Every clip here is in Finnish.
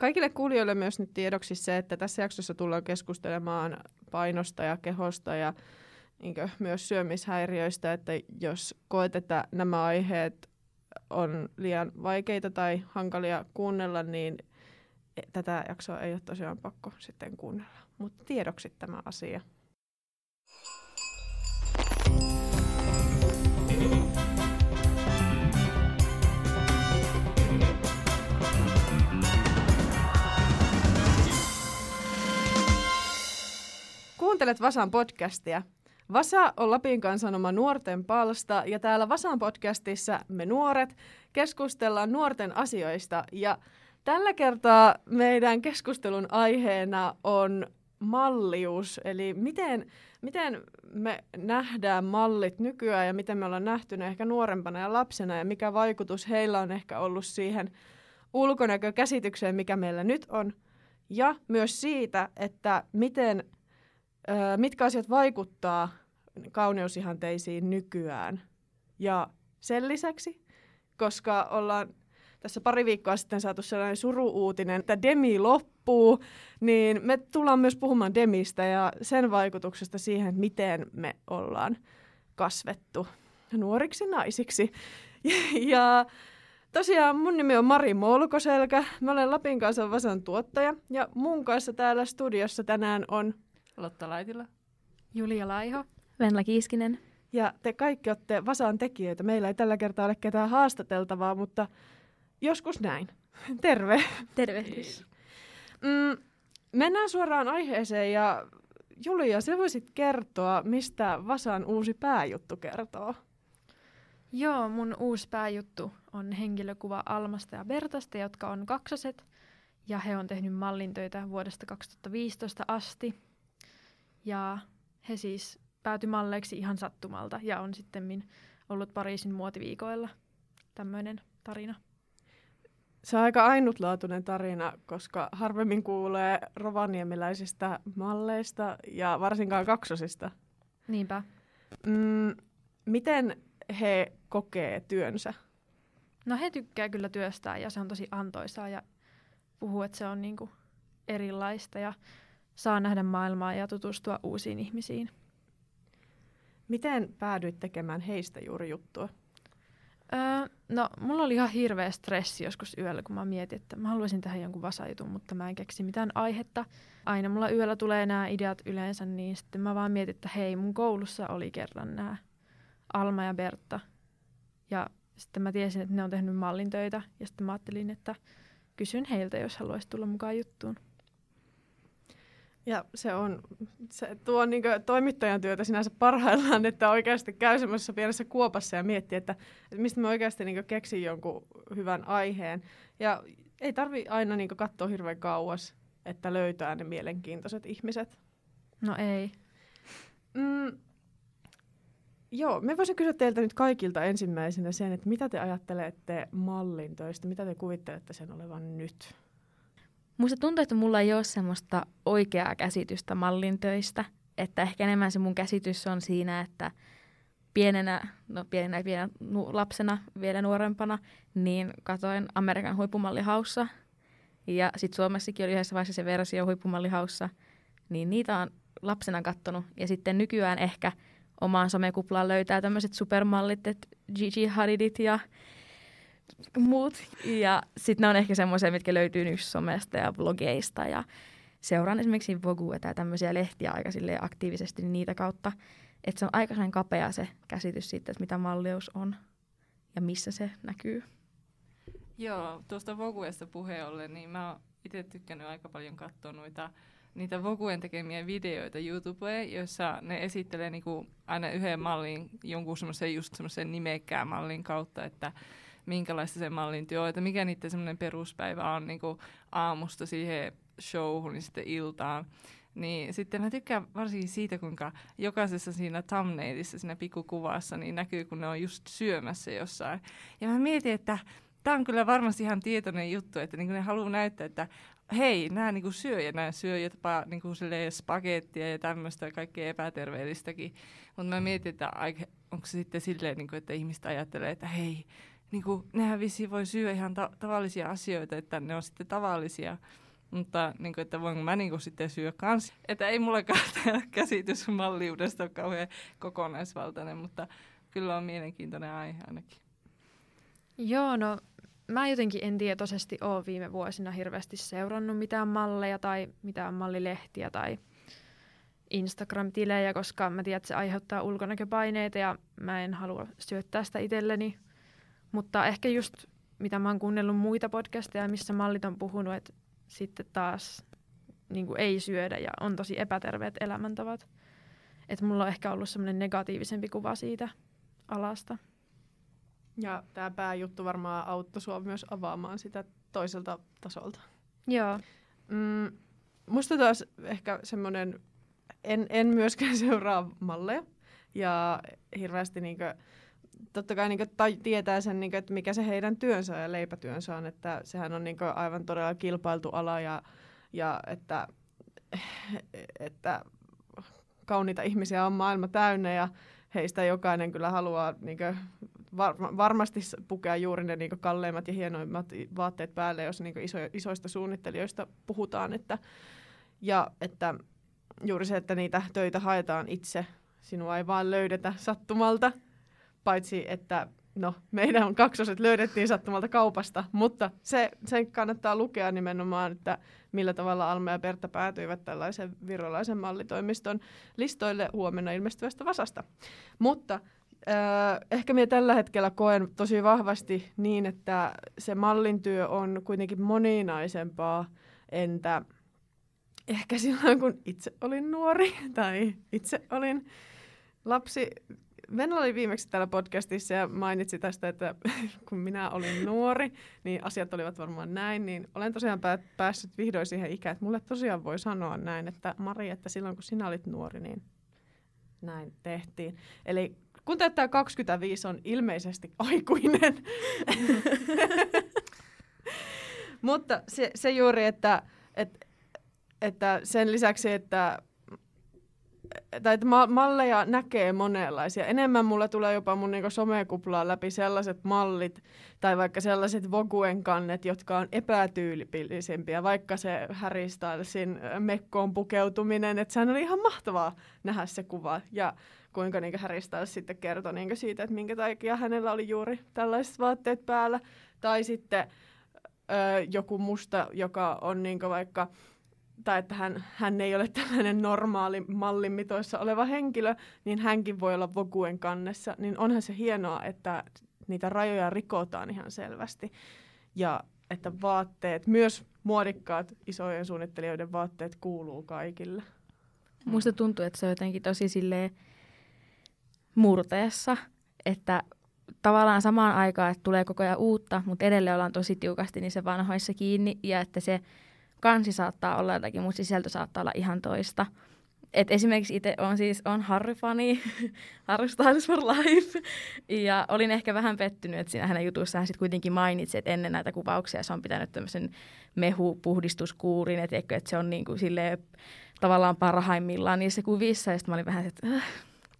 Kaikille kuulijoille myös nyt tiedoksi se, että tässä jaksossa tullaan keskustelemaan painosta ja kehosta ja niin myös syömishäiriöistä, että jos koet, että nämä aiheet on liian vaikeita tai hankalia kuunnella, niin tätä jaksoa ei ole tosiaan pakko sitten kuunnella. Mutta tiedoksi tämä asia. Kuuntelet Vasan podcastia. Vasa on Lapin kansanoma nuorten palsta ja täällä Vasan podcastissa me nuoret keskustellaan nuorten asioista ja tällä kertaa meidän keskustelun aiheena on mallius, eli miten, miten me nähdään mallit nykyään ja miten me ollaan nähty ne ehkä nuorempana ja lapsena ja mikä vaikutus heillä on ehkä ollut siihen ulkonäkökäsitykseen, mikä meillä nyt on. Ja myös siitä, että miten, mitkä asiat vaikuttaa kauneusihanteisiin nykyään. Ja sen lisäksi, koska ollaan tässä pari viikkoa sitten saatu sellainen suru-uutinen, että Demi loppuu, niin me tullaan myös puhumaan Demistä ja sen vaikutuksesta siihen, miten me ollaan kasvettu nuoriksi naisiksi. Ja tosiaan mun nimi on Mari Molkoselkä, mä olen Lapin kanssa Vasan tuottaja ja mun kanssa täällä studiossa tänään on Lotta Laitila, Julia Laiho, Venla Kiiskinen. Ja te kaikki olette Vasan tekijöitä. Meillä ei tällä kertaa ole ketään haastateltavaa, mutta joskus näin. Terve. Tervehdys. Mm, mennään suoraan aiheeseen ja Julia, se voisit kertoa, mistä Vasan uusi pääjuttu kertoo. Joo, mun uusi pääjuttu on henkilökuva Almasta ja Bertasta, jotka on kaksoset. Ja he on tehnyt mallintöitä vuodesta 2015 asti. Ja he siis päätyi malleiksi ihan sattumalta ja on sitten ollut Pariisin muotiviikoilla tämmöinen tarina. Se on aika ainutlaatuinen tarina, koska harvemmin kuulee rovaniemeläisistä malleista ja varsinkaan kaksosista. Niinpä. Mm, miten he kokee työnsä? No he tykkää kyllä työstää ja se on tosi antoisaa ja puhuu, että se on niinku erilaista ja saa nähdä maailmaa ja tutustua uusiin ihmisiin. Miten päädyit tekemään heistä juuri juttua? Öö, no, mulla oli ihan hirveä stressi joskus yöllä, kun mä mietin, että mä haluaisin tehdä jonkun vasajutun, mutta mä en keksi mitään aihetta. Aina mulla yöllä tulee nämä ideat yleensä, niin sitten mä vaan mietin, että hei, mun koulussa oli kerran nämä Alma ja Bertta. Ja sitten mä tiesin, että ne on tehnyt mallintöitä, ja sitten mä ajattelin, että kysyn heiltä, jos haluaisi tulla mukaan juttuun. Ja se on, se tuo niin toimittajan työtä sinänsä parhaillaan, että oikeasti käy semmoisessa pienessä kuopassa ja miettii, että, että mistä me oikeasti niin keksin jonkun hyvän aiheen. Ja ei tarvi aina niin katsoa hirveän kauas, että löytää ne mielenkiintoiset ihmiset. No ei. Mm, joo, me voisin kysyä teiltä nyt kaikilta ensimmäisenä sen, että mitä te ajattelette mallintoista, mitä te kuvittelette sen olevan nyt? Musta tuntuu, että mulla ei ole semmoista oikeaa käsitystä mallintöistä. Että ehkä enemmän se mun käsitys on siinä, että pienenä, no pienenä, pienenä lapsena, vielä nuorempana, niin katoin Amerikan huippumallihaussa. Ja sitten Suomessakin oli yhdessä vaiheessa se versio huippumallihaussa. Niin niitä on lapsena kattonut. Ja sitten nykyään ehkä omaan somekuplaan löytää tämmöiset supermallit, että Gigi Hadidit ja muut. Ja sitten ne on ehkä semmoisia, mitkä löytyy nyt somesta ja blogeista ja seuraan esimerkiksi Vogue tai tämmöisiä lehtiä aika aktiivisesti niitä kautta. Että se on aika kapea se käsitys siitä, että mitä mallius on ja missä se näkyy. Joo, tuosta Voguesta puheen ollen, niin mä oon itse tykkännyt aika paljon katsoa noita niitä Voguen tekemiä videoita YouTubeen, joissa ne esittelee niinku aina yhden mallin jonkun semmoisen just semmoisen nimekkään mallin kautta, että minkälaista se mallin työ on, että mikä niiden semmoinen peruspäivä on niin kuin aamusta siihen showhun niin sitten iltaan. Niin sitten mä tykkään varsinkin siitä, kuinka jokaisessa siinä thumbnailissa, siinä pikkukuvassa, niin näkyy, kun ne on just syömässä jossain. Ja mä mietin, että tämä on kyllä varmasti ihan tietoinen juttu, että niin ne haluaa näyttää, että hei, nämä niin syö ja nämä syö jopa niin spagettia ja tämmöistä kaikkea epäterveellistäkin. Mutta mä mietin, että onko se sitten silleen, niin kuin, että ihmistä ajattelee, että hei, niin kuin, nehän vissiin voi syödä ihan ta- tavallisia asioita, että ne on sitten tavallisia. Mutta niin kuin, että voinko mä niin kuin, sitten syödä kans. Että ei mullakaan tämä käsitys malliudesta ole kauhean kokonaisvaltainen, mutta kyllä on mielenkiintoinen aihe ainakin. Joo, no mä jotenkin en tietoisesti ole viime vuosina hirveästi seurannut mitään malleja tai mitään mallilehtiä tai Instagram-tilejä, koska mä tiedän, että se aiheuttaa ulkonäköpaineita ja mä en halua syöttää sitä itselleni. Mutta ehkä just mitä mä oon kuunnellut muita podcasteja, missä mallit on puhunut, että sitten taas niin kuin ei syödä ja on tosi epäterveet elämäntavat. Että mulla on ehkä ollut semmoinen negatiivisempi kuva siitä alasta. Ja tämä pääjuttu varmaan auttoi sua myös avaamaan sitä toiselta tasolta. Joo. Mm, musta taas ehkä semmoinen, en, en myöskään seuraa malleja ja hirveästi niinkö, totta kai niinkö tai, tietää sen, niinkö, että mikä se heidän työnsä ja leipätyönsä on, että sehän on niinkö aivan todella kilpailtu ala ja, ja että, että kauniita ihmisiä on maailma täynnä ja heistä jokainen kyllä haluaa niinkö, var, varmasti pukea juuri ne niinkö kalleimmat ja hienoimmat vaatteet päälle, jos niinkö iso, isoista suunnittelijoista puhutaan. Että, ja että juuri se, että niitä töitä haetaan itse. Sinua ei vaan löydetä sattumalta, paitsi että no, meidän kaksoset löydettiin sattumalta kaupasta, mutta se, se kannattaa lukea nimenomaan, että millä tavalla Alma ja Pertta päätyivät tällaisen virolaisen mallitoimiston listoille huomenna ilmestyvästä Vasasta. Mutta äh, ehkä minä tällä hetkellä koen tosi vahvasti niin, että se mallintyö on kuitenkin moninaisempaa, entä ehkä silloin, kun itse olin nuori tai itse olin lapsi. Venla oli viimeksi täällä podcastissa ja mainitsi tästä, että kun minä olin nuori, niin asiat olivat varmaan näin, niin olen tosiaan päässyt vihdoin siihen ikään, että mulle tosiaan voi sanoa näin, että Mari, että silloin kun sinä olit nuori, niin näin tehtiin. Eli kun täyttää 25, on ilmeisesti aikuinen. Mutta se, se juuri, että, että, että sen lisäksi, että tai että malleja näkee monenlaisia. Enemmän mulla tulee jopa mun niinku somekuplaan läpi sellaiset mallit tai vaikka sellaiset Voguen kannet, jotka on epätyypillisempiä, vaikka se Harry Stylesin mekkoon pukeutuminen. Että sehän oli ihan mahtavaa nähdä se kuva ja kuinka niinku Harry Styles sitten kertoi niinku siitä, että minkä takia hänellä oli juuri tällaiset vaatteet päällä. Tai sitten ö, joku musta, joka on niinku vaikka tai että hän, hän ei ole tällainen normaali mallimitoissa oleva henkilö, niin hänkin voi olla Voguen kannessa, niin onhan se hienoa, että niitä rajoja rikotaan ihan selvästi. Ja että vaatteet, myös muodikkaat isojen suunnittelijoiden vaatteet kuuluu kaikille. Musta tuntuu, että se on jotenkin tosi silleen murteessa, että tavallaan samaan aikaan, että tulee koko ajan uutta, mutta edelleen ollaan tosi tiukasti niissä vanhoissa kiinni ja että se kansi saattaa olla jotakin, mutta sisältö saattaa olla ihan toista. Et esimerkiksi itse on siis on Harry-fani, Harry Styles for Life, ja olin ehkä vähän pettynyt, että siinä hänen jutussaan sitten kuitenkin mainitsi, että ennen näitä kuvauksia se on pitänyt tämmöisen mehupuhdistuskuurin, että, että se on niin kuin tavallaan parhaimmillaan niissä kuvissa, ja sitten mä olin vähän, että äh,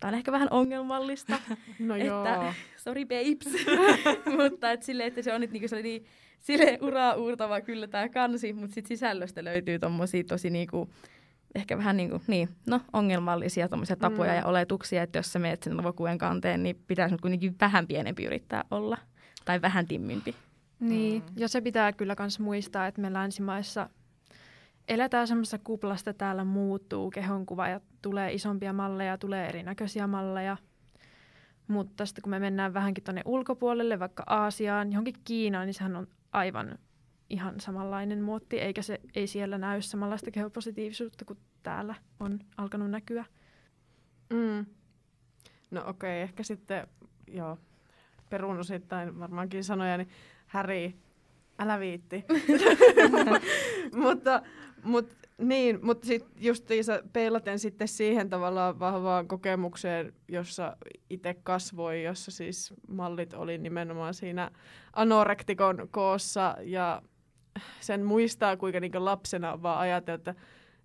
tämä on ehkä vähän ongelmallista, no että joo. sorry babes, mutta että, silleen, että se on nyt niin, kuin, niin sille uraa uurtava kyllä tämä kansi, mutta sitten sisällöstä löytyy tommosia tosi niinku, ehkä vähän niinku, niin, no, ongelmallisia tommosia tapoja mm. ja oletuksia, että jos sä meet sen Vokuen kanteen, niin pitäisi nyt kuitenkin vähän pienempi yrittää olla, tai vähän timmimpi. Niin, mm. ja se pitää kyllä myös muistaa, että me länsimaissa eletään semmoisessa kuplasta, täällä muuttuu kehonkuva ja tulee isompia malleja, tulee erinäköisiä malleja. Mutta sitten kun me mennään vähänkin tuonne ulkopuolelle, vaikka Aasiaan, johonkin Kiinaan, niin sehän on aivan ihan samanlainen muotti, eikä se ei siellä näy samanlaista kehopositiivisuutta kuin täällä on alkanut näkyä. Mm. No okei, okay, ehkä sitten, joo, perun osittain varmaankin sanoja, niin Häri, älä viitti. mutta, mutta niin, mutta sitten justiinsa peilaten sitten siihen tavallaan vahvaan kokemukseen, jossa itse kasvoi, jossa siis mallit oli nimenomaan siinä anorektikon koossa ja sen muistaa, kuinka niin lapsena vaan ajatella, että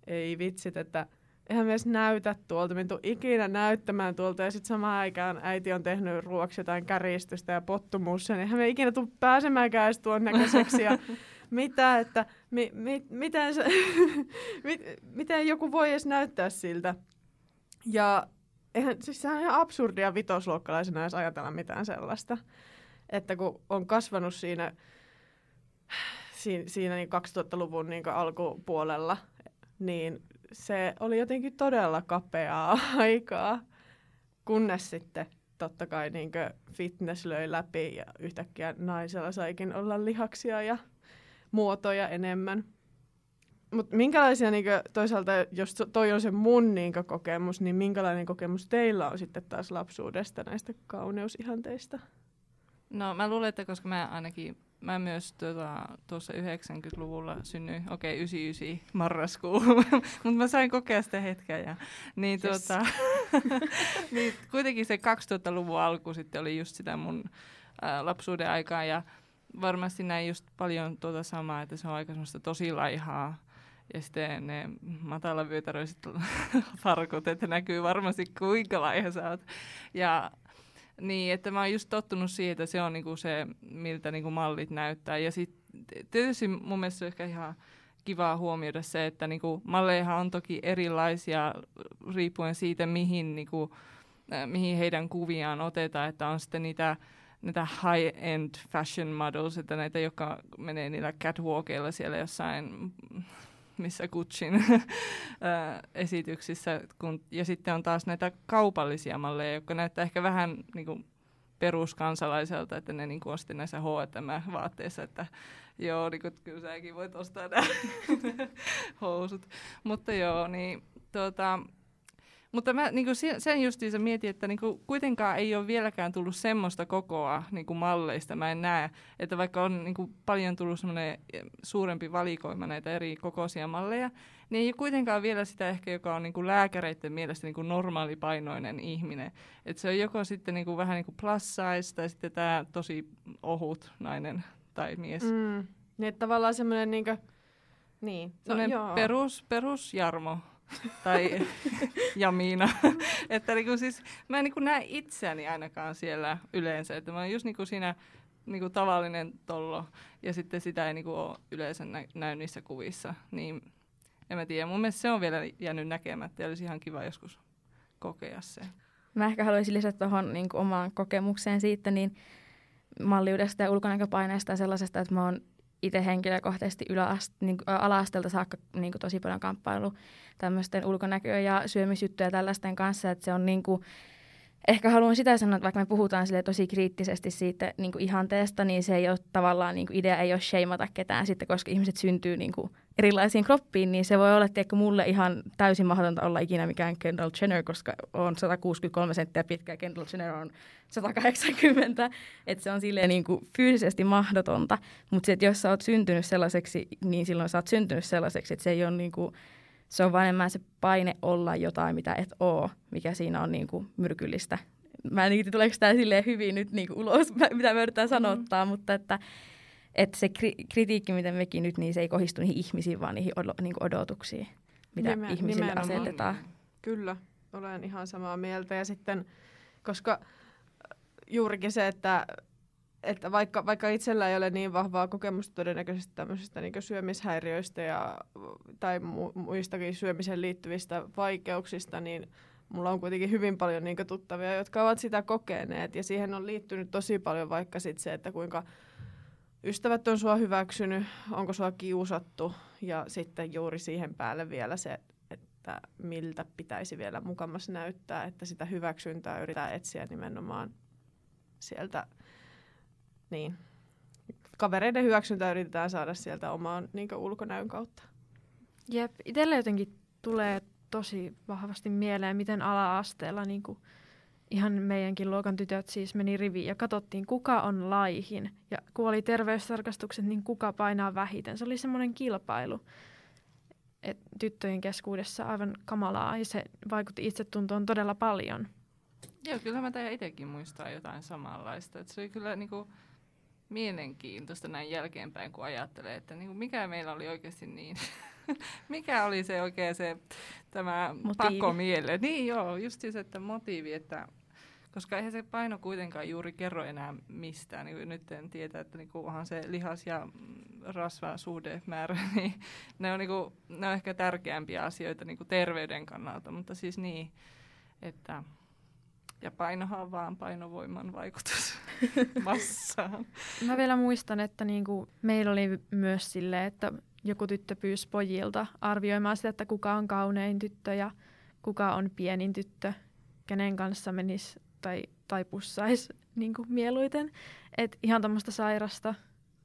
ei vitsit, että eihän edes näytä tuolta, me tuu ikinä näyttämään tuolta. Ja sitten samaan aikaan äiti on tehnyt ruoksi jotain käristystä ja pottumussia, niin eihän me ikinä tuu pääsemäänkään edes tuon näköiseksi. Ja mitä, että mi, mi, miten, se, mit, miten joku voi edes näyttää siltä. Ja eihän, siis sehän on ihan absurdia vitosluokkalaisena edes ajatella mitään sellaista. Että kun on kasvanut siinä, siinä, siinä niin 2000-luvun niin alkupuolella, niin se oli jotenkin todella kapeaa aikaa, kunnes sitten totta kai niin fitness löi läpi ja yhtäkkiä naisella saikin olla lihaksia ja muotoja enemmän. Mutta minkälaisia, niin kuin, toisaalta jos toi on se mun niin kuin, kokemus, niin minkälainen kokemus teillä on sitten taas lapsuudesta näistä kauneusihanteista? No mä luulen, että koska mä ainakin, mä myös tuota, tuossa 90-luvulla synnyin, okei okay, 99 marraskuu, mutta mä sain kokea sitä hetkeä. Ja, niin, yes. tuota, niin kuitenkin se 2000-luvun alku sitten oli just sitä mun ää, lapsuuden aikaa ja varmasti näin just paljon tuota samaa, että se on aika semmoista tosi laihaa. Ja sitten ne matalavyötäröiset farkut, että näkyy varmasti kuinka laiha sä oot. Ja niin, että mä oon just tottunut siihen, että se on niinku se, miltä niinku mallit näyttää. Ja sitten tietysti mun mielestä on ehkä ihan kivaa huomioida se, että niinku malleihan on toki erilaisia riippuen siitä, mihin, niinku, äh, mihin heidän kuviaan otetaan. Että on sitten niitä näitä high-end fashion models, että näitä, jotka menee niillä catwalkeilla siellä jossain missä Gucciin esityksissä. Kun, ja sitten on taas näitä kaupallisia malleja, jotka näyttää ehkä vähän niin kuin peruskansalaiselta, että ne niin kuin on sitten näissä H&M-vaatteissa, että joo, niin kuin, kyllä säkin voit ostaa nämä housut. Mutta joo, niin tuota, mutta mä niin kuin sen justiinsa mietin, että niin kuin kuitenkaan ei ole vieläkään tullut semmoista kokoa niin kuin malleista. Mä en näe, että vaikka on niin kuin paljon tullut semmoinen suurempi valikoima näitä eri kokoisia malleja, niin ei ole kuitenkaan vielä sitä ehkä, joka on niin kuin lääkäreiden mielestä niin kuin normaalipainoinen ihminen. Että se on joko sitten niin kuin vähän niin kuin plus size tai sitten tämä tosi ohut nainen tai mies. Mm. Niin, että tavallaan semmoinen niin kuin, niin. No, perus, perus Jarmo tai Jamiina. että niin kuin siis, mä en niin kuin näe itseäni ainakaan siellä yleensä. Että mä oon just niin kuin siinä niin kuin tavallinen tollo ja sitten sitä ei niin kuin ole yleensä nä- näy niissä kuvissa. Niin en mä tiedä. Mun mielestä se on vielä jäänyt näkemättä ja olisi ihan kiva joskus kokea se. Mä ehkä haluaisin lisätä tuohon niin omaan kokemukseen siitä, niin malliudesta ja ulkonäköpaineesta ja sellaisesta, että mä oon itse henkilökohtaisesti yläast, niin, ala-asteelta saakka niin kuin tosi paljon kamppailu tämmöisten ulkonäköä ja syömisjuttuja tällaisten kanssa, että se on niin kuin, ehkä haluan sitä sanoa, että vaikka me puhutaan sille tosi kriittisesti siitä niin kuin ihanteesta, niin se ei ole tavallaan, niin kuin idea ei ole sheimata ketään sitten, koska ihmiset syntyy niin kuin erilaisiin kroppiin, niin se voi olla tiedätkö, mulle ihan täysin mahdotonta olla ikinä mikään Kendall Jenner, koska on 163 senttiä pitkä ja Kendall Jenner on 180, että se on silleen niin kuin fyysisesti mahdotonta, mutta jos sä oot syntynyt sellaiseksi, niin silloin sä oot syntynyt sellaiseksi, että se ei ole niin kuin, se on vain enemmän se paine olla jotain, mitä et oo, mikä siinä on niin kuin myrkyllistä. Mä en tiedä, tuleeko tämä silleen hyvin nyt niin kuin ulos, mitä me yritetään sanottaa, mm. mutta että, että se kri- kritiikki, mitä mekin nyt, niin se ei kohdistu niihin ihmisiin, vaan niihin od- niin kuin odotuksiin, mitä Nimen, ihmisille nimenomaan. asetetaan. Kyllä, olen ihan samaa mieltä. Ja sitten, koska juurikin se, että että vaikka, vaikka itsellä ei ole niin vahvaa kokemusta todennäköisesti tämmöisistä niin syömishäiriöistä ja, tai mu, muistakin syömiseen liittyvistä vaikeuksista, niin mulla on kuitenkin hyvin paljon niin tuttavia, jotka ovat sitä kokeneet. Ja siihen on liittynyt tosi paljon vaikka sit se, että kuinka ystävät on sua hyväksynyt, onko sua kiusattu ja sitten juuri siihen päälle vielä se, että miltä pitäisi vielä mukamassa näyttää, että sitä hyväksyntää yritetään etsiä nimenomaan sieltä niin, kavereiden hyväksyntää yritetään saada sieltä omaan niin ulkonäön kautta. Jep, itselle jotenkin tulee tosi vahvasti mieleen, miten ala-asteella niin kuin ihan meidänkin luokan tytöt siis meni riviin ja katsottiin, kuka on laihin. Ja kun oli terveystarkastukset, niin kuka painaa vähiten. Se oli semmoinen kilpailu et tyttöjen keskuudessa aivan kamalaa ja se vaikutti itsetuntoon todella paljon. Joo, kyllä mä itsekin muistaa jotain samanlaista. Et se oli kyllä niinku, mielenkiintoista näin jälkeenpäin, kun ajattelee, että niin kuin mikä meillä oli oikeasti niin, mikä oli se oikein se tämä Motiivi. pakomielle. Niin joo, just se, että motiivi, että koska eihän se paino kuitenkaan juuri kerro enää mistään. Niin nyt en tiedä, että niinku onhan se lihas- ja mm, rasvasuhdemäärä, niin ne on, niinku, ne on ehkä tärkeämpiä asioita niinku terveyden kannalta. Mutta siis niin, että ja painohan on vaan painovoiman vaikutus massaan. Mä vielä muistan, että niinku meillä oli myös sille, että joku tyttö pyysi pojilta arvioimaan sitä, että kuka on kaunein tyttö ja kuka on pienin tyttö, kenen kanssa menisi tai, tai pussaisi niinku mieluiten. Et ihan tämmöistä sairasta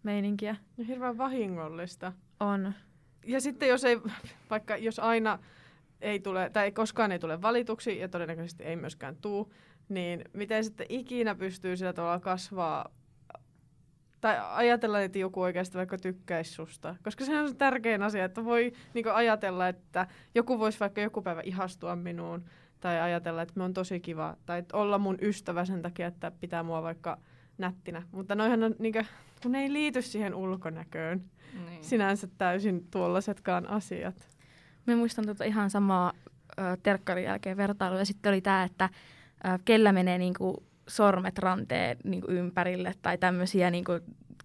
meininkiä No hirveän vahingollista. on. Ja sitten jos ei, vaikka jos aina ei tule, tai koskaan ei tule valituksi, ja todennäköisesti ei myöskään tuu, niin miten sitten ikinä pystyy sillä tavalla kasvaa, tai ajatella, että joku oikeasti vaikka tykkäisi susta. Koska se on se tärkein asia, että voi niin ajatella, että joku voisi vaikka joku päivä ihastua minuun, tai ajatella, että me on tosi kiva, tai että olla mun ystävä sen takia, että pitää mua vaikka nättinä. Mutta noihan on, niin kuin, kun ne ei liity siihen ulkonäköön Niin. sinänsä täysin tuollaisetkaan asiat. Mä muistan tota ihan samaa ö, terkkarin jälkeen vertailua. Ja sitten oli tämä, että ö, kellä menee niinku sormet ranteen niinku ympärille tai tämmöisiä niinku,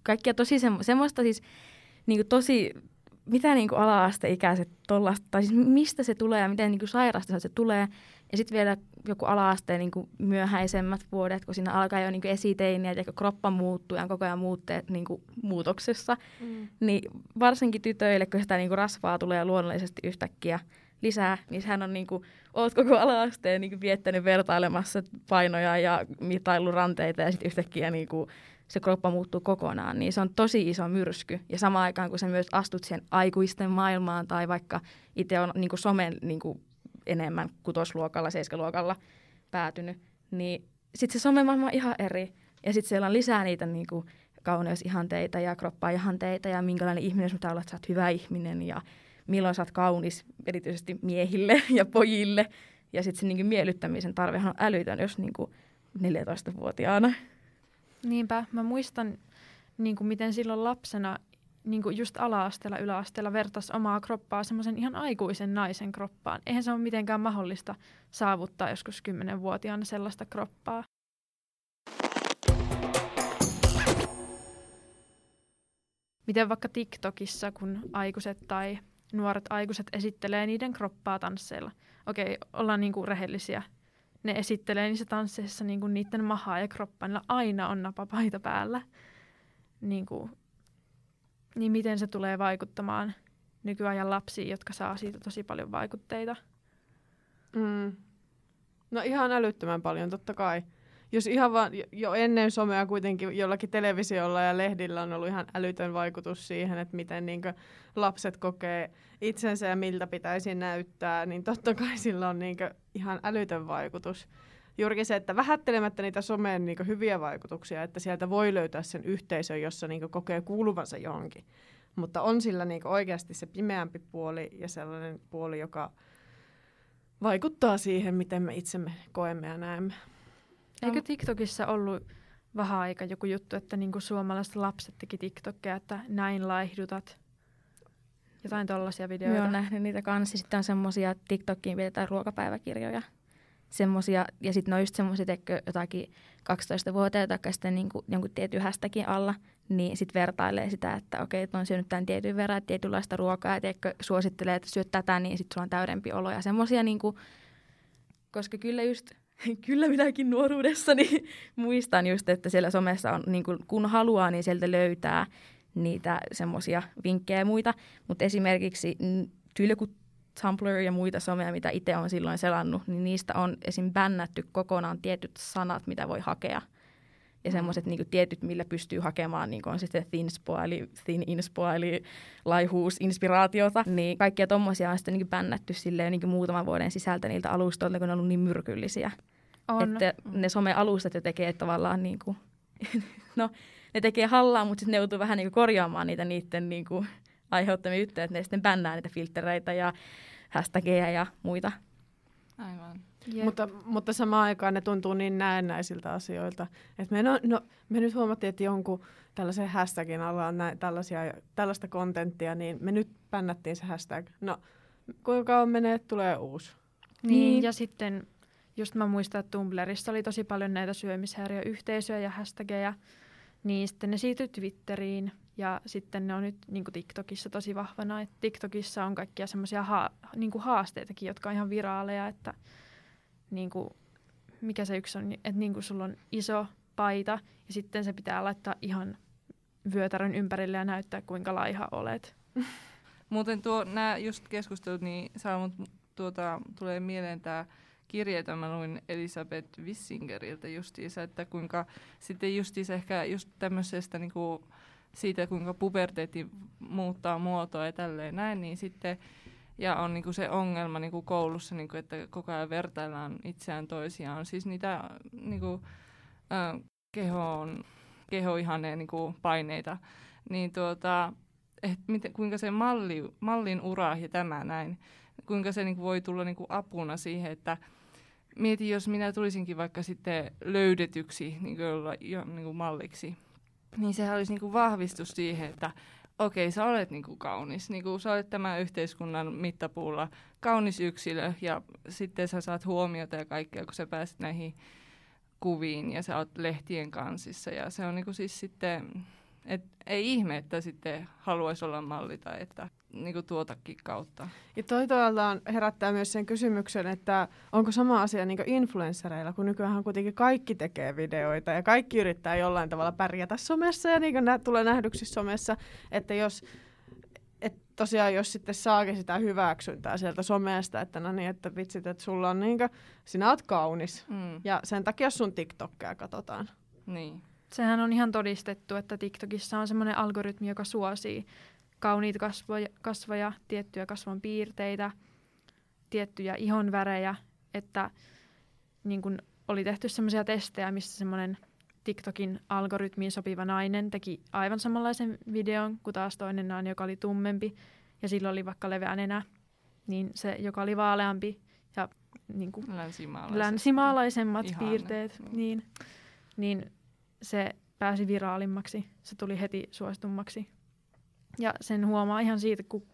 kaikkia tosi semmo- semmoista siis niinku tosi, mitä niinku ala-asteikäiset tollasta, tai siis mistä se tulee ja miten niinku sairasta se tulee. Ja sitten vielä joku ala-asteen niinku myöhäisemmät vuodet, kun siinä alkaa jo niinku esiteiniä ja kroppa muuttuu ja on koko ajan muutteet niinku muutoksessa. Mm. Niin varsinkin tytöille, kun sitä niinku rasvaa tulee luonnollisesti yhtäkkiä lisää, niin sehän on niinku, oot koko ala-asteen niinku viettänyt vertailemassa painoja ja mitaillut ranteita ja sitten yhtäkkiä niinku se kroppa muuttuu kokonaan, niin se on tosi iso myrsky. Ja samaan aikaan, kun sä myös astut siihen aikuisten maailmaan tai vaikka itse on niinku somen niinku enemmän kutosluokalla, seiskaluokalla päätynyt, niin sitten se somemaailma on ihan eri. Ja sitten siellä on lisää niitä niinku kauneusihanteita ja kroppaihanteita ja minkälainen ihminen pitää olla, että sä oot hyvä ihminen ja milloin sä oot kaunis, erityisesti miehille ja pojille. Ja sitten se niinku miellyttämisen tarvehan on älytön, jos niinku 14-vuotiaana. Niinpä, mä muistan, niin kuin miten silloin lapsena niin kuin just ala-asteella, yläasteella vertas omaa kroppaa semmoisen ihan aikuisen naisen kroppaan. Eihän se ole mitenkään mahdollista saavuttaa joskus 10-vuotiaana sellaista kroppaa. Miten vaikka TikTokissa, kun aikuiset tai nuoret aikuiset esittelee niiden kroppaa tansseilla. Okei, ollaan niinku rehellisiä. Ne esittelee niissä tansseissa niinku niiden mahaa ja kroppaa. Niillä aina on napapaita päällä. Niinku, niin miten se tulee vaikuttamaan nykyajan lapsiin, jotka saa siitä tosi paljon vaikutteita. Mm. No ihan älyttömän paljon, totta kai. Jos ihan vaan jo- ennen somea kuitenkin jollakin televisiolla ja lehdillä on ollut ihan älytön vaikutus siihen, että miten niin lapset kokee itsensä ja miltä pitäisi näyttää, niin totta kai sillä on niin ihan älytön vaikutus. Juurikin se, että vähättelemättä niitä someen niin hyviä vaikutuksia, että sieltä voi löytää sen yhteisön, jossa niin kokee kuuluvansa johonkin. Mutta on sillä niin oikeasti se pimeämpi puoli ja sellainen puoli, joka vaikuttaa siihen, miten me itsemme koemme ja näemme. Eikö TikTokissa ollut vähän aika joku juttu, että niinku suomalaiset lapset teki TikTokia, että näin laihdutat? Jotain tollaisia videoita. Mä oon nähnyt niitä kanssa. Sitten on semmosia, TikTokiin pidetään ruokapäiväkirjoja. Semmosia, ja sitten ne on just semmoisia, että jotakin 12-vuotiaita, tai sitten niinku, jonkun tietyn hästäkin alla, niin sitten vertailee sitä, että okei, että on syönyt tämän tietyn verran, tietynlaista ruokaa, ja tiedätkö, suosittelee, että syöt tätä, niin sitten sulla on täydempi olo. Ja semmoisia, niinku, koska kyllä just, kyllä minäkin nuoruudessani muistan just, että siellä somessa on, niin kuin, kun haluaa, niin sieltä löytää niitä semmoisia vinkkejä ja muita. Mutta esimerkiksi joku Tumblr ja muita somea, mitä itse on silloin selannut, niin niistä on esim. bännätty kokonaan tietyt sanat, mitä voi hakea. Ja semmoiset niin tietyt, millä pystyy hakemaan, niin on sitten thinspo, eli thin inspo, eli laihuus, inspiraatiota. Niin kaikkia tommosia on sitten niin bännätty silleen niin muutaman vuoden sisältä niiltä alustoilta, kun ne on ollut niin myrkyllisiä. on. Että ne some-alustat jo tekee tavallaan niin kuin, no ne tekee hallaa, mutta sitten ne joutuu vähän niin korjaamaan niitä niiden niin kuin aiheuttamia juttuja, että ne sitten bännää niitä filtreitä ja hashtageja ja muita. Aivan. Jep. Mutta, mutta samaan aikaan ne tuntuu niin näennäisiltä asioilta. Et me, no, no, me nyt huomattiin, että jonkun tällaisen hashtagin alla on näin, tällaisia, tällaista kontenttia, niin me nyt pännättiin se hashtag. No, kuinka kauan menee, tulee uusi? Niin, Niin. ja sitten just mä muistan, että Tumblrissa oli tosi paljon näitä syömishäiriöyhteisöjä ja hashtageja, niin sitten ne siirtyi Twitteriin ja sitten ne on nyt niin TikTokissa tosi vahvana, että TikTokissa on kaikkia semmoisia ha- niin haasteitakin, jotka on ihan viraaleja, että niin kuin, mikä se yksi on, että niin kuin sulla on iso paita ja sitten se pitää laittaa ihan vyötärön ympärille ja näyttää kuinka laiha olet. Muuten tuo, nämä just keskustelut, niin saa mut, tuota, tulee mieleen tämä kirje, jota mä luin Elisabeth Wissingeriltä justiinsa, että kuinka sitten justiinsa ehkä just tämmöisestä niinku, siitä, kuinka puberteetti muuttaa muotoa ja tälleen näin, niin sitten ja on niinku se ongelma niinku koulussa, niinku, että koko ajan vertaillaan itseään toisiaan. Siis niitä niinku, äh, kehoon, kehoihaneen niinku, paineita. Niin tuota, et miten, kuinka se malli, mallin ura ja tämä näin, kuinka se niinku voi tulla niinku apuna siihen, että mieti, jos minä tulisinkin vaikka sitten löydetyksi niinku jo, niinku malliksi, niin sehän olisi niinku vahvistus siihen, että okei, sä olet niinku kaunis, niinku, sä olet tämän yhteiskunnan mittapuulla kaunis yksilö ja sitten sä saat huomiota ja kaikkea, kun sä pääset näihin kuviin ja sä oot lehtien kansissa. Ja se on niinku siis sitten et ei ihme, että sitten haluaisi olla malli tai että niin tuotakin kautta. Ja toi toisaaltaan herättää myös sen kysymyksen, että onko sama asia niin influenssereilla, kun nykyään kuitenkin kaikki tekee videoita ja kaikki yrittää jollain tavalla pärjätä somessa ja niin nä- tulee nähdyksi somessa, että jos et tosiaan jos sitten saakin sitä hyväksyntää sieltä somesta, että no niin, että vitsit, että sulla on niin kuin, sinä oot kaunis Mm. ja sen takia sun TikTokkeja katsotaan. Niin. Sehän on ihan todistettu, että TikTokissa on semmoinen algoritmi, joka suosii kauniita kasvoja, kasvoja, tiettyjä kasvon piirteitä, tiettyjä ihonvärejä, että niin kun oli tehty semmoisia testejä, missä semmoinen TikTokin algoritmiin sopiva nainen teki aivan samanlaisen videon kuin taas toinen nainen, joka oli tummempi ja sillä oli vaikka leveä nenä, niin se, joka oli vaaleampi ja niin kuin Länsimaalaiset. länsimaalaisemmat Ihanne. piirteet, Mm. niin, niin se pääsi viraalimmaksi. Se tuli heti suositummaksi. Ja sen huomaa ihan siitä, kun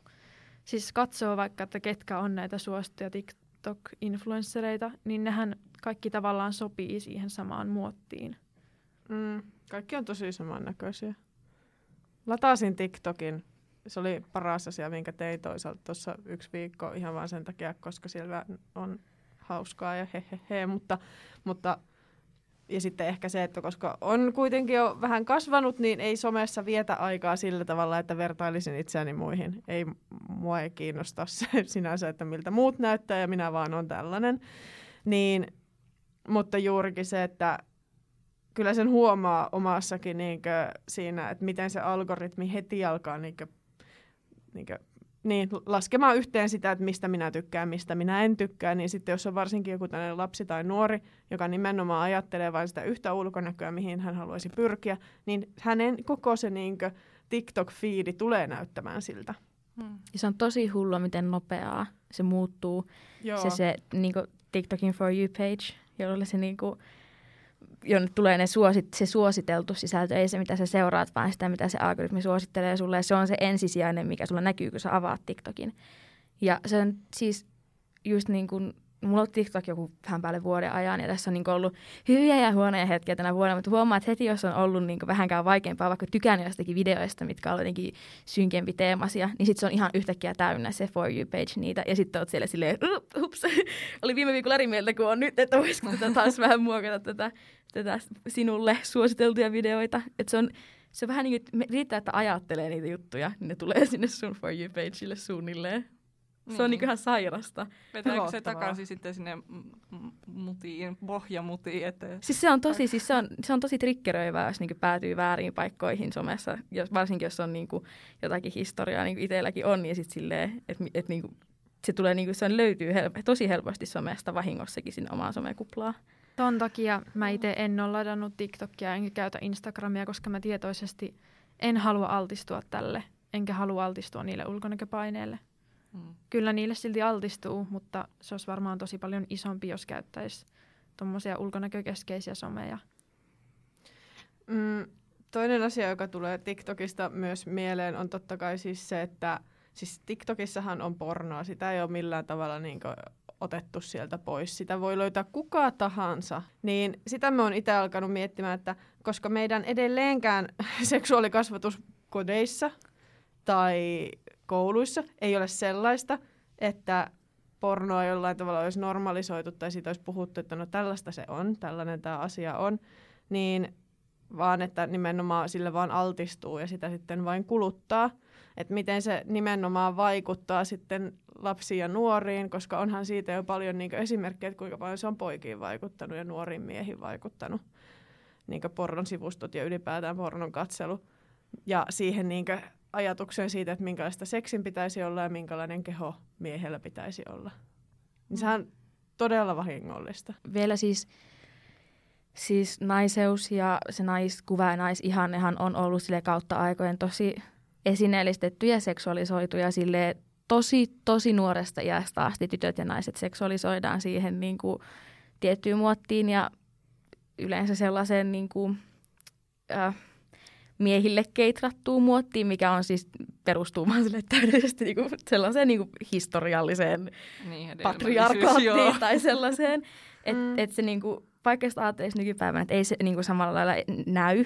siis katsoo vaikka, että ketkä on näitä suosittuja TikTok-influenssereita, niin nehän kaikki tavallaan sopii siihen samaan muottiin. Mm, kaikki on tosi samannäköisiä. Lataasin TikTokin. Se oli paras asia, minkä tein toisaalta tuossa yksi viikko ihan vain sen takia, koska siellä on hauskaa ja hehehe, mutta, mutta ja sitten ehkä se, että koska on kuitenkin jo vähän kasvanut, niin ei somessa vietä aikaa sillä tavalla, että vertailisin itseäni muihin. Ei, mua ei kiinnosta se sinänsä, että miltä muut näyttää ja minä vaan on tällainen. Niin, mutta juurikin se, että kyllä sen huomaa omassakin niinkö siinä, että miten se algoritmi heti alkaa niinkö, niinkö, niin, laskemaan yhteen sitä, että mistä minä tykkään, mistä minä en tykkää, niin sitten jos on varsinkin joku tällainen lapsi tai nuori, joka nimenomaan ajattelee vain sitä yhtä ulkonäköä, mihin hän haluaisi pyrkiä, niin hänen koko se niinkö TikTok-fiidi tulee näyttämään siltä. Mm. Ja se on tosi hullua, miten nopeaa se muuttuu. Joo. Se, se niin TikTokin For You page, jolle se niin kuin, jonne tulee ne suosit, se suositeltu sisältö, ei se mitä sä seuraat, vaan sitä mitä se algoritmi suosittelee sulle. Ja se on se ensisijainen, mikä sulla näkyy, kun sä avaat TikTokin. Ja se on siis just niin kuin, mulla on TikTok joku vähän päälle vuoden ajan ja tässä on niin ollut hyviä ja huonoja hetkiä tänä vuonna, mutta huomaa, että heti jos on ollut niin vähänkään vaikeampaa, vaikka tykännyt jostakin videoista, mitkä on jotenkin synkempi teemasia, niin sitten se on ihan yhtäkkiä täynnä se For You page niitä. Ja sitten oot siellä silleen, "Uh, ups, oli viime viikolla eri mieltä kuin on nyt, että voisiko tätä taas vähän muokata tätä, tätä sinulle suositeltuja videoita. Että se on, se on vähän niin kuin, riittää, että ajattelee niitä juttuja, niin ne tulee sinne sun For You pageille suunnilleen. Se on niin ihan sairasta. Vetääkö se takaisin sitten sinne mutiin, pohjamutiin, että Siis se on tosi, siis se on, se on tosi triggeröivää, jos niinku päätyy väärin paikkoihin somessa, jos, varsinkin jos on niinku jotakin historiaa, niin kuin itselläkin on, ja sitten silleen, että et niinku, se tulee niinku, se on, löytyy hel- tosi helposti somesta vahingossakin sinne omaan somekuplaan. Ton takia mä itse en ole ladannut TikTokia enkä käytä Instagramia, koska mä tietoisesti en halua altistua tälle, enkä halua altistua niille ulkonäköpaineille. Kyllä niille silti altistuu, mutta se olisi varmaan tosi paljon isompi, jos käyttäisi tuommoisia ulkonäkökeskeisiä someja. Mm, toinen asia, joka tulee TikTokista myös mieleen, on totta kai siis se, että siis TikTokissahan on pornoa. Sitä ei ole millään tavalla niin otettu sieltä pois. Sitä voi löytää kuka tahansa. Niin sitä me on itse alkanut miettimään, että koska meidän edelleenkään seksuaalikasvatus kodeissa tai kouluissa ei ole sellaista, että pornoa jollain tavalla olisi normalisoitu tai siitä olisi puhuttu, että no tällaista se on, tällainen tämä asia on, niin vaan että nimenomaan sille vaan altistuu ja sitä sitten vain kuluttaa. Että miten se nimenomaan vaikuttaa sitten lapsiin ja nuoriin, koska onhan siitä jo paljon niin esimerkkejä, että kuinka paljon se on poikiin vaikuttanut ja nuoriin miehiin vaikuttanut. Niin pornon sivustot ja ylipäätään pornon katselu. Ja siihen niin ajatukseen siitä, että minkälaista seksin pitäisi olla ja minkälainen keho miehellä pitäisi olla. Niin sehän on todella vahingollista. Vielä siis, siis naiseus ja se naiskuva ja naisihannehan on ollut sille kautta aikojen tosi esineellistetty ja seksuaalisoituja sille tosi, tosi nuoresta iästä asti tytöt ja naiset seksuaalisoidaan siihen niin kuin tiettyyn muottiin ja yleensä sellaiseen niin kuin, äh, miehille keitrattuun muottiin, mikä on siis perustuu vaan sille täydellisesti niin kuin sellaiseen niin kuin historialliseen niin, patriarkaattiin tai sellaiseen, että mm. et se niin kuin, vaikka sitä ajattelisi nykypäivänä, että ei se niin kuin samalla lailla näy,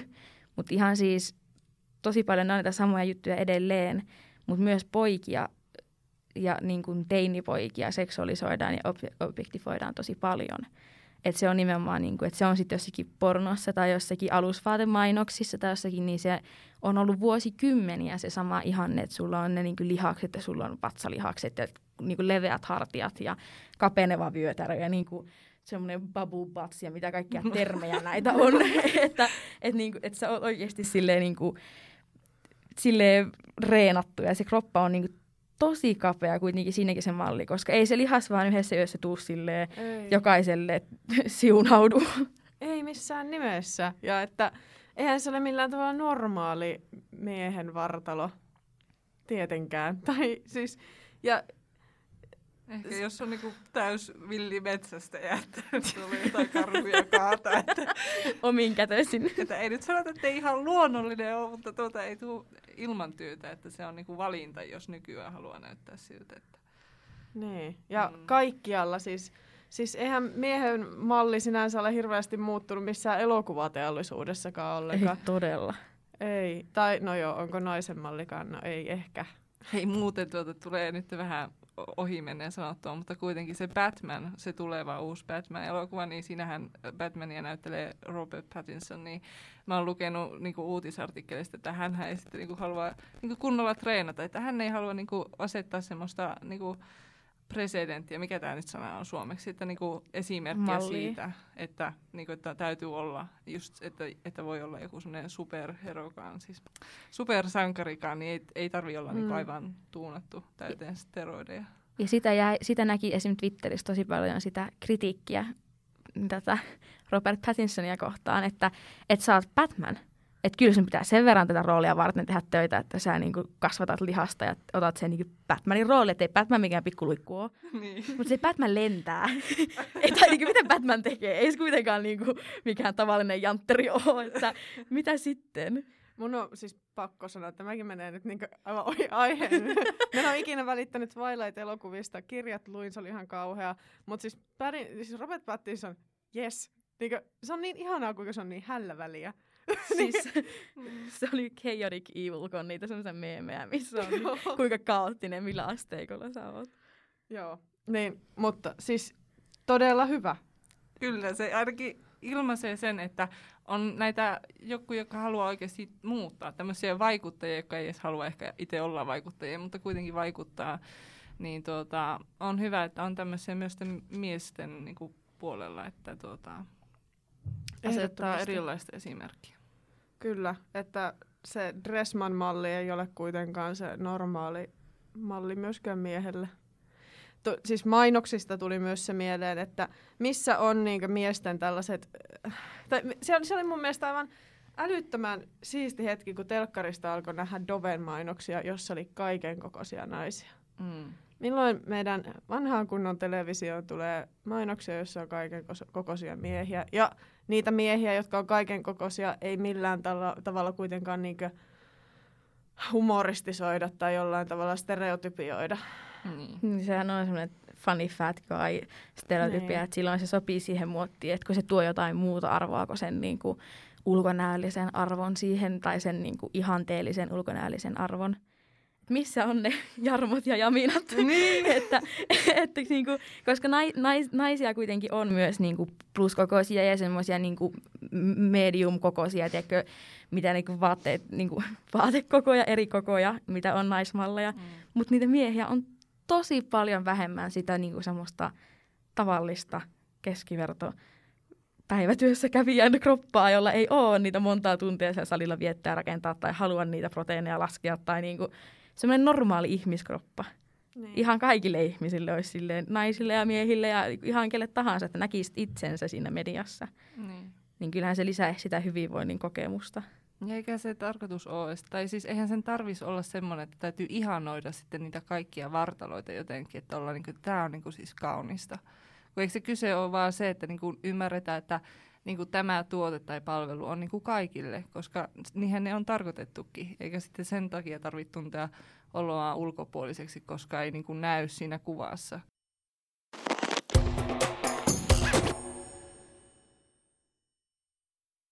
mutta ihan siis tosi paljon on niitä samoja juttuja edelleen, mutta myös poikia ja niin kuin teinipoikia seksuaalisoidaan ja objektifoidaan tosi paljon. Että se on nimenomaan, niin kuin, että se on sitten jossakin pornossa tai jossakin alusvaatemainoksissa tai jossakin, niin se on ollut vuosikymmeniä se sama ihanne, että sulla on ne niin kuin lihakset ja sulla on vatsalihakset ja niin kuin leveät hartiat ja kapeneva vyötärö ja niin kuin semmoinen babu butts ja mitä kaikkia termejä näitä on. että et niin kuin, että sä oot oikeasti silleen, niin kuin, silleen reenattu ja se kroppa on niin kuin tosi kapea kuitenkin siinäkin se malli, koska ei se lihas vaan yhdessä yössä tuu silleen jokaiselle siunaudu. Ei missään nimessä. Ja että eihän se ole millään tavalla normaali miehen vartalo. Tietenkään. Tai siis, ja Ehkä jos on niinku täys villi metsästä ja että tulee jotain karhuja kaata. Että, Omin kätöisin. Että ei nyt sanota, että ei ihan luonnollinen ole, mutta tuota ei tule ilman työtä, että se on niinku valinta, jos nykyään haluaa näyttää siltä. Että... Niin, ja mm. kaikkialla siis, siis eihän miehen malli sinänsä ole hirveästi muuttunut missään elokuvateollisuudessakaan ollenkaan. Ei todella. Ei, tai no joo, onko naisen mallikaan? No ei ehkä. Hei, muuten tuota tulee nyt vähän ohi menneen sanottua, mutta kuitenkin se Batman, se tuleva uusi Batman-elokuva, niin siinähän Batmania näyttelee Robert Pattinson, niin mä oon lukenut niin kuin uutisartikkelista, että hän ei sitten niin kuin halua niin kuin kunnolla treenata, että hän ei halua niin kuin asettaa semmoista niin kuin presidenttiä, mikä tämä nyt sana on suomeksi, että niin kuin esimerkkiä Malli. siitä, että, niin kuin, että täytyy olla, just, että, että voi olla joku semmoinen superherokaan, siis supersankarikaan, niin ei, ei tarvi olla mm. niin aivan tuunattu täyteen steroideja. Ja sitä, jäi, sitä näki esim. Twitterissä tosi paljon sitä kritiikkiä tätä Robert Pattinsonia kohtaan, että, että sä oot Batman – että kyllä sun pitää sen verran tätä roolia varten tehdä töitä, että sä niin kuin kasvatat lihasta ja otat sen niin Batmanin rooli, että ei Batman mikään pikkuluikku ole. Niin. Mutta se Batman lentää. ei, tai niin kuin, miten Batman tekee? Ei se kuitenkaan niin kuin mikään tavallinen jantteri ole, että mitä sitten? Mun on siis pakko sanoa, että mäkin menee nyt niin aivan ohi aiheen. Mä en ole ikinä välittänyt Twilight-elokuvista. Kirjat luin, se oli ihan kauhea. Mutta siis, siis Robert Pattinson, yes. Niin kuin, se on niin ihanaa, kuinka se on niin hällä väliä. siis se oli Chaotic Evil, kun on niitä semmoisia meemejä, missä on niin, kuinka kaoottinen, millä asteikolla sä oot. Joo, niin, mutta siis todella hyvä. Kyllä, se ainakin ilmaisee sen, että on näitä joku, joka haluaa oikeasti muuttaa, tämmöisiä vaikuttajia, jotka ei edes halua ehkä itse olla vaikuttajia, mutta kuitenkin vaikuttaa, niin tuota, on hyvä, että on tämmöisiä myös miesten niin kuin, puolella, että tuota, asettaa erilaista esimerkkiä. Kyllä, että se Dressman-malli ei ole kuitenkaan se normaali malli myöskään miehelle. To, siis mainoksista tuli myös se mieleen, että missä on niinkö miesten tällaiset... Tai se, oli, se oli mun mielestä aivan älyttömän siisti hetki, kun telkkarista alkoi nähdä Doven mainoksia, jossa oli kaiken kokoisia naisia. Mm. Milloin meidän vanhaan kunnon televisioon tulee mainoksia, joissa on kaiken kokoisia miehiä? Ja niitä miehiä, jotka on kaiken kokoisia, ei millään tala- tavalla kuitenkaan niinkö humoristisoida tai jollain tavalla stereotypioida. Niin. Niin sehän on semmoinen funny fat guy stereotypia, Niin. että silloin se sopii siihen muottiin, että kun se tuo jotain muuta arvoa kuin sen niin kuin ulkonäöllisen arvon siihen tai sen niin kuin ihanteellisen ulkonäöllisen arvon. Missä on ne jarmot ja jaminat? Niin. että, että niin kuin, koska nai, nais, naisia kuitenkin on myös niin kuin pluskokoisia ja semmoisia niin kuin medium-kokoisia, tiedätkö, mitä niin kuin vaatteet, niin kuin vaatekokoja, eri kokoja, mitä on naismalleja. Mm. Mutta niitä miehiä on tosi paljon vähemmän sitä niinku semmoista tavallista keskiverto päivätyössä kävijän kroppaa, jolla ei ole niitä montaa tuntia siellä salilla viettää, rakentaa tai halua niitä proteiineja laskea tai niinku semmoinen normaali ihmiskroppa. Niin. Ihan kaikille ihmisille olisi silleen, naisille ja miehille ja ihan kelle tahansa, että näkisit itsensä siinä mediassa. Niin. Niin kyllähän se lisäisi sitä hyvinvoinnin kokemusta. Ja eikä se tarkoitus ole, tai siis eihän sen tarvitsisi olla semmoinen, että täytyy ihanoida sitten niitä kaikkia vartaloita jotenkin, että olla niinku, tämä on niinku siis kaunista. Kun eikö se kyse ole vaan se, että niinku ymmärretään, että niinku tämä tuote tai palvelu on niinku kaikille, koska niinhän ne on tarkoitettukin, eikä sitten sen takia tarvitse tuntea oloa ulkopuoliseksi, koska ei niinku näy siinä kuvassa.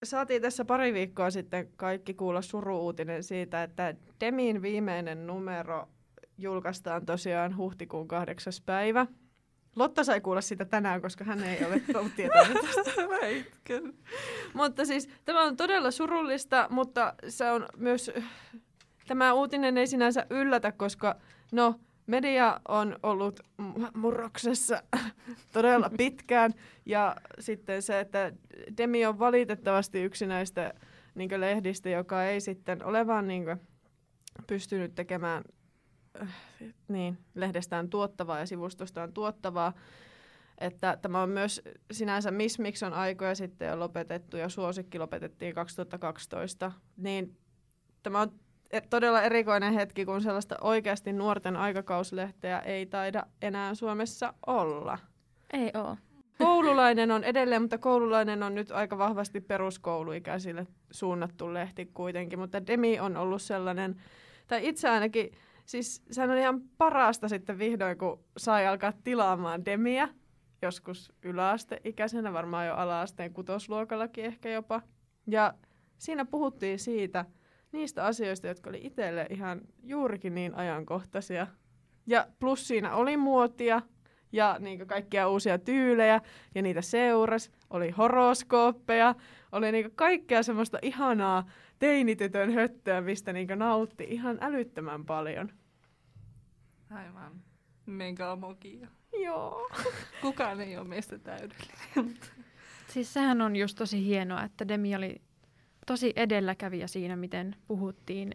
Saatiin tässä pari viikkoa sitten kaikki kuulla suru-uutinen siitä, että Demin viimeinen numero julkaistaan tosiaan huhtikuun kahdeksas päivä. Lotta sai kuulla sitä tänään, koska hän ei ole ollut tietoinen tästä. Mutta siis tämä on todella surullista, mutta se on myös, tämä uutinen ei sinänsä yllätä, koska no, media on ollut murroksessa todella pitkään. Ja sitten se, että Demi on valitettavasti yksi näistä niin lehdistä, joka ei sitten ole vaan niin pystynyt tekemään niin, lehdestään tuottavaa ja sivustostaan tuottavaa. Että tämä on myös sinänsä Miss Mix on aikoja sitten jo lopetettu ja Suosikki lopetettiin 2012. Niin tämä on e- todella erikoinen hetki, kun sellaista oikeasti nuorten aikakauslehteä ei taida enää Suomessa olla. Ei oo. Koululainen on edelleen, mutta koululainen on nyt aika vahvasti peruskouluikäisille suunnattu lehti kuitenkin, mutta Demi on ollut sellainen, tai itse ainakin, siis sehän on ihan parasta sitten vihdoin, kun sai alkaa tilaamaan Demiä, joskus yläasteikäisenä, varmaan jo ala-asteen kutosluokallakin ehkä jopa. Ja siinä puhuttiin siitä, niistä asioista, jotka oli itselle ihan juurikin niin ajankohtaisia. Ja plus siinä oli muotia ja niin kaikkia uusia tyylejä ja niitä seurasi. Oli horoskooppeja, oli niin kaikkea semmoista ihanaa teinitytön höttöä, mistä niin nautti ihan älyttömän paljon. Aivan. Mega mokia. Joo. Kukaan ei ole meistä täydellinen. Siis sehän on just tosi hienoa, että Demi oli tosi edelläkävijä siinä, miten puhuttiin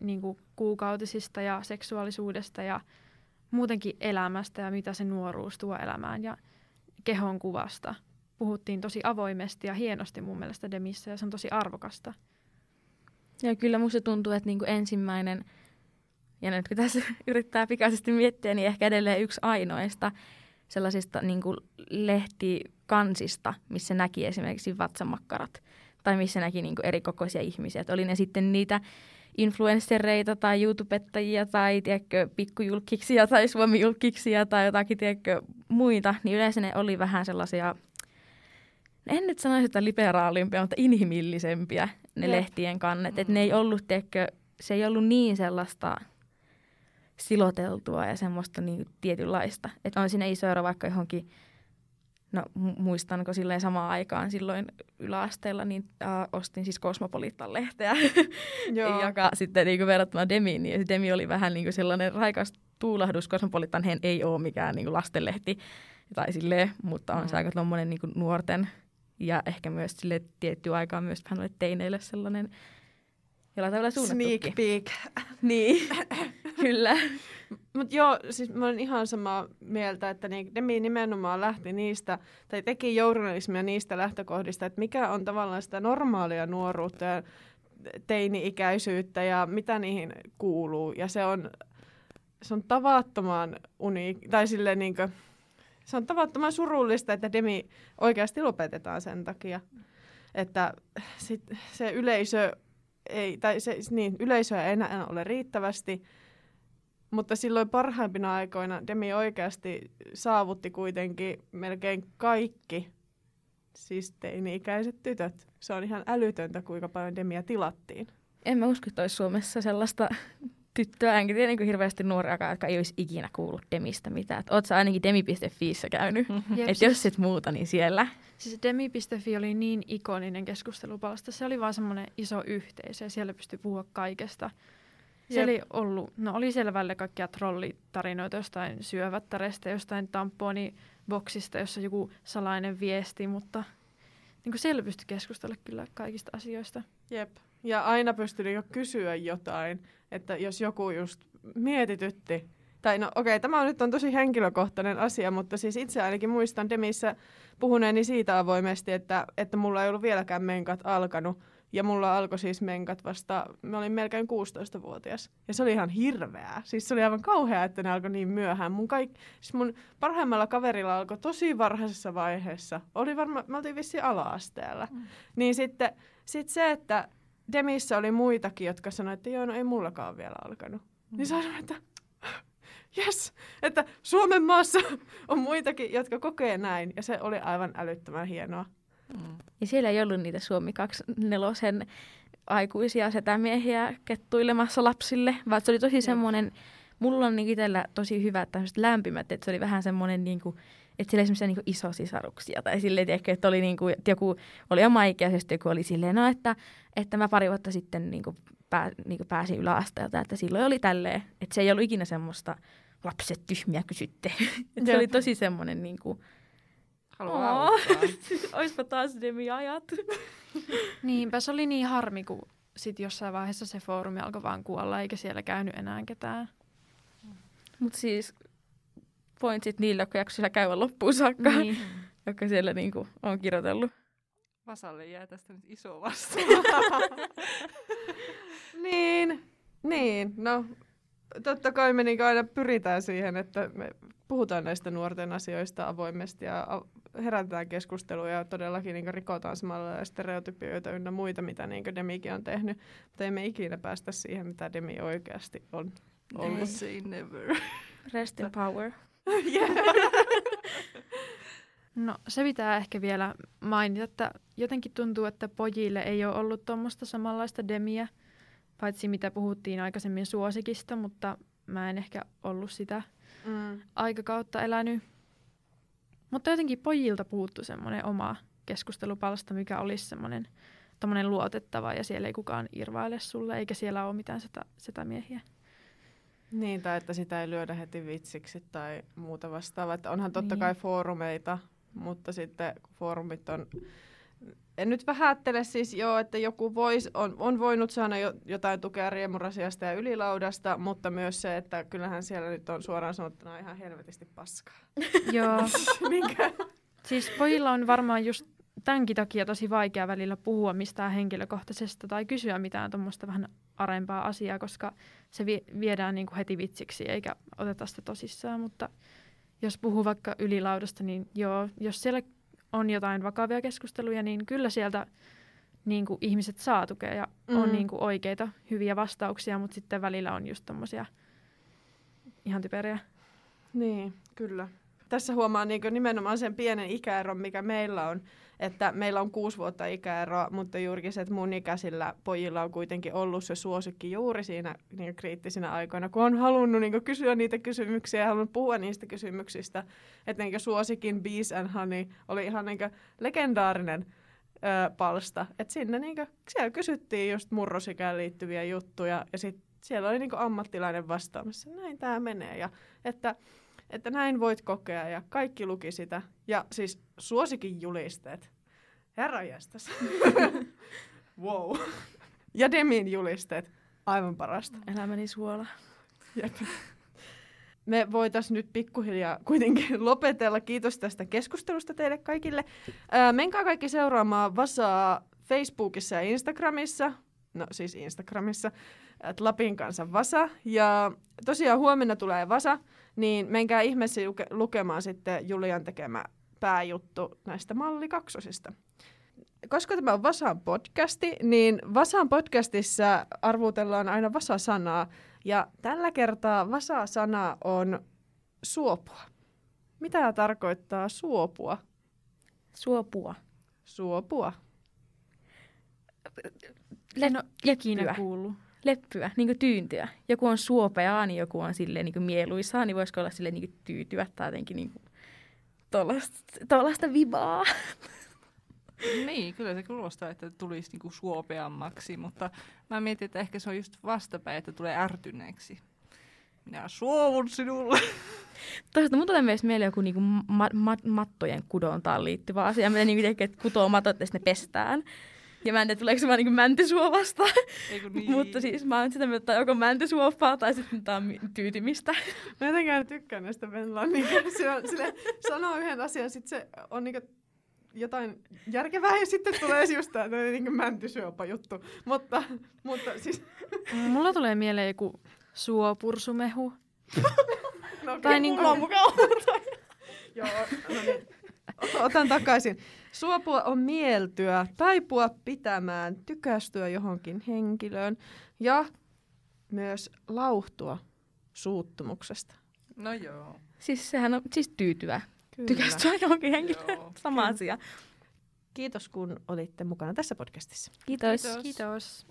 niin kuin kuukautisista ja seksuaalisuudesta ja muutenkin elämästä ja mitä se nuoruus tuo elämään ja kehon kuvasta. Puhuttiin tosi avoimesti ja hienosti mun mielestä Demissä ja se on tosi arvokasta. Ja kyllä musta tuntuu, että niinku ensimmäinen, ja nyt tässä yrittää pikaisesti miettiä, niin ehkä edelleen yksi ainoista sellaisista niinku lehtikansista, missä näki esimerkiksi vatsamakkarat tai missä näki niinku erikokoisia ihmisiä. Et oli ne sitten niitä influenssereita tai YouTubettajia tai tiedätkö, pikkujulkiksia tai suomijulkiksia tai jotakin tiedätkö, muita, niin yleensä ne oli vähän sellaisia, en nyt sanoisi, että liberaalimpia, mutta inhimillisempiä ne Jep. lehtien kannet. Että ne ei ollut, tiedätkö, se ei ollut niin sellaista siloteltua ja semmoista niin tietynlaista. Että on siinä iso ero vaikka johonkin, no mu- muistanko silleen samaan aikaan silloin yläasteella, niin äh, ostin siis Cosmopolitan-lehteä, Joo. joka sitten niin kuin verrattuna Demiin, niin Demi oli vähän niin kuin sellainen raikas tuulahdus. Cosmopolitanhän ei ole mikään niin kuin lastenlehti tai silleen, mutta on mm. se Mm. aika tuommoinen niin nuorten ja ehkä myös sille tiettyä aikaa myös vähän noille teineille sellainen jollain tavalla Sneak suunnattukin. peek. Niin, kyllä. Mutta joo, siis mä olen ihan samaa mieltä, että niin Demi nimenomaan lähti niistä, tai teki journalismia niistä lähtökohdista, että mikä on tavallaan sitä normaalia nuoruutta ja teini-ikäisyyttä ja mitä niihin kuuluu. Ja se on se on tavattoman uni, tai silleen niin kuin, se on tavattoman surullista, että Demi oikeasti lopetetaan sen takia. Että sit se yleisö ei, tai se, niin, yleisöä ei enää ole riittävästi, mutta silloin parhaimpina aikoina Demi oikeasti saavutti kuitenkin melkein kaikki, siis teini-ikäiset tytöt. Se on ihan älytöntä, kuinka paljon Demiä tilattiin. En mä usko, että olisi Suomessa sellaista tyttöä, enkä tiedä niin hirveästi nuoriakaan, jotka ei olisi ikinä kuullut Demistä mitään. Et oot sä ainakin demi.fiissä käynyt. Jep, että jos et muuta, niin siellä. Siis demi.fi oli niin ikoninen keskustelupalsta. Se oli vaan semmoinen iso yhteisö ja siellä pystyi puhua kaikesta. Se Jep. oli ollut, no oli siellä välillä kaikkia trollitarinoita jostain syövättärestä, jostain tamponiboksista, jossa joku salainen viesti, mutta niin kuin siellä pystyi keskustella kyllä kaikista asioista. Jep. Ja aina pystyi niinku kysyä jotain, että jos joku just mietitytti. Tai no okei, okay, tämä on nyt on tosi henkilökohtainen asia, mutta siis itse ainakin muistan Demissä puhuneeni siitä avoimesti, että, että mulla ei ollut vieläkään menkat alkanut. Ja mulla alkoi siis menkat vasta, mä olin melkein 16-vuotias. Ja se oli ihan hirveää. Siis se oli aivan kauhea, että ne alkoi niin myöhään. Mun, kaik, siis mun parhaimmalla kaverilla alkoi tosi varhaisessa vaiheessa. Oli varma, mä oltiin vissiin ala-asteella. Mm. Niin sitten sit se, että Demissä oli muitakin, jotka sanoivat, että joo, no ei mullakaan vielä alkanut. Mm. Niin sanoin, että yes, että Suomen maassa on muitakin, jotka kokee näin. Ja se oli aivan älyttömän hienoa. Mm. Ja siellä ei ollut niitä Suomi 24 aikuisia setämiehiä kettuilemassa lapsille, vaan se oli tosi semmoinen, mulla on niin itsellä tosi hyvät tämmöiset lämpimät, että se oli vähän semmoinen niin kuin, että siellä oli semmoisia niin isosisaruksia tai silleen, tiedätkö, että oli niin kuin, että joku oli oma ikäisesti, joku oli silleen, no että, että mä pari vuotta sitten niin kuin pää, niin kuin pääsin yläasteelta, että silloin oli tälleen, että se ei ollut ikinä semmoista lapset tyhmiä kysytte. että se oli tosi semmoinen niin kuin, Haluan auttaa. Oispa taas demi-ajat. Niinpä se oli niin harmi, kun sit jossain vaiheessa se foorumi alkoi vaan kuolla, eikä siellä käynyt enää ketään. Mutta siis pointsit niille, jotka jaksoivat käydä loppuun saakka, Niin. jotka siellä niinku on kirjoitellut. Vasalle jää tästä nyt iso vastuu. Niin, niin. No, totta kai me niinku aina pyritään siihen, että me puhutaan näistä nuorten asioista avoimesti ja herätetään keskustelua ja todellakin niinku rikotaan samalla stereotypioita ynnä muita, mitä niinku Demikin on tehnyt. Mutta ei me ikinä päästä siihen, mitä Demi oikeasti on ollut. Never say never. Rest in power. No se pitää ehkä vielä mainita, että jotenkin tuntuu, että pojille ei ole ollut tuommoista samanlaista demiä, paitsi mitä puhuttiin aikaisemmin suosikista, mutta mä en ehkä ollut sitä Mm. aikakautta elänyt. Mutta jotenkin pojilta puuttu semmoinen oma keskustelupalsta, mikä olisi semmoinen tommonen luotettava ja siellä ei kukaan irvaile sulle, eikä siellä ole mitään setä, setämiehiä. Niin, tai että sitä ei lyödä heti vitsiksi tai muuta vastaavaa. Että onhan totta Niin. kai foorumeita, mutta sitten kun foorumit on... En nyt vähättele siis joo, että joku vois, on, on voinut saada jo, jotain tukea riemurasiasta ja ylilaudasta, mutta myös se, että kyllähän siellä nyt on suoraan sanottuna ihan helvetisti paskaa. Joo. Niinkö? Siis pojilla on varmaan just tämänkin takia tosi vaikea välillä puhua mistään henkilökohtaisesta tai kysyä mitään tuommoista vähän arempaa asiaa, koska se vi- viedään niinku heti vitsiksi eikä oteta sitä tosissaan. Mutta jos puhuu vaikka ylilaudasta, niin joo, jos siellä on jotain vakavia keskusteluja, niin kyllä sieltä niinku ihmiset saa tukea ja mm. on Mm. niinku oikeita hyviä vastauksia, mutta sitten välillä on just tommosia ihan typeriä. Niin, kyllä. Tässä huomaa niin nimenomaan sen pienen ikäeron, mikä meillä on. Että meillä on kuusi vuotta ikäeroa, mutta juurikin se, että mun ikäisillä pojilla on kuitenkin ollut se suosikki juuri siinä niin kriittisinä aikoina, kun on halunnut niin kysyä niitä kysymyksiä ja halunnut puhua niistä kysymyksistä. Että niin suosikin Bees and Honey oli ihan niin legendaarinen ö, palsta. Että sinne niin kuin, siellä kysyttiin just murrosikään liittyviä juttuja ja sitten siellä oli niin ammattilainen vastaamassa, näin tämä menee. Ja että että näin voit kokea ja kaikki luki sitä. Ja siis suosikin julisteet. Herra jästäs. wow. Ja Demin julisteet. Aivan parasta. Elämäni suola. Jep. Me voitaisiin nyt pikkuhiljaa kuitenkin lopetella. Kiitos tästä keskustelusta teille kaikille. Ää, menkää kaikki seuraamaan Vasaa Facebookissa ja Instagramissa. No siis Instagramissa. Lapin kanssa Vasa. Ja tosiaan huomenna tulee Vasa, niin menkää ihmeessä luke- lukemaan sitten Julian tekemä pääjuttu näistä mallikaksosista. Koska tämä on Vasan podcasti, niin Vasan podcastissa arvuutellaan aina Vasa-sanaa. Ja tällä kertaa Vasa-sana on suopua. Mitä tarkoittaa suopua? Suopua. Suopua. Ole ikinä leppyä. kuullut. Leppyä, niin kuin tyyntyä. Joku on suopeaa, niin joku on silleen niin kuin mieluisaa, niin voisiko olla silleen niin kuin tyytyä tai jotenkin niin kuin tuollaista vibaa. Niin, kyllä se kuulostaa, että tulisi niinku suopeammaksi, mutta mä mietin, että ehkä se on just vastapäin, että tulee ärtyneeksi. Minä suovun sinulle. Toisaalta mun tulee myös mieleen joku niinku ma- ma- mattojen kudontaan liittyvä asia, mitä niinku että kutoo matot ja sitten ne pestään. Ja mä en tiedä, tuleeko se vaan niinku mäntysuo vastaan. Eiku niin. Mutta siis mä oon sitä mieltä, että joko mäntysuoppaa tai sitten tää on mi- tyytymistä. Mä jotenkin tykkään näistä Venlan, niin se on, sille sanoo yhden asian, sitten se on niin jotain järkevää ja sitten tulee just tämä niin mäntysyöpä juttu. Mutta, mutta siis... Mulla tulee mieleen joku suopursumehu. No, Tai okay, niinku- mulla on mukaan Joo, no niin. Otan takaisin. Suopua on mieltyä, taipua pitämään, tykästyä johonkin henkilöön ja myös lauhtua suuttumuksesta. No joo. Siis sehän on siis tyytyä. Kyllä. Tykästyä johonkin henkilöön. Joo. Sama asia. Kiitos kun olitte mukana tässä podcastissa. Kiitos. Kiitos. Kiitos.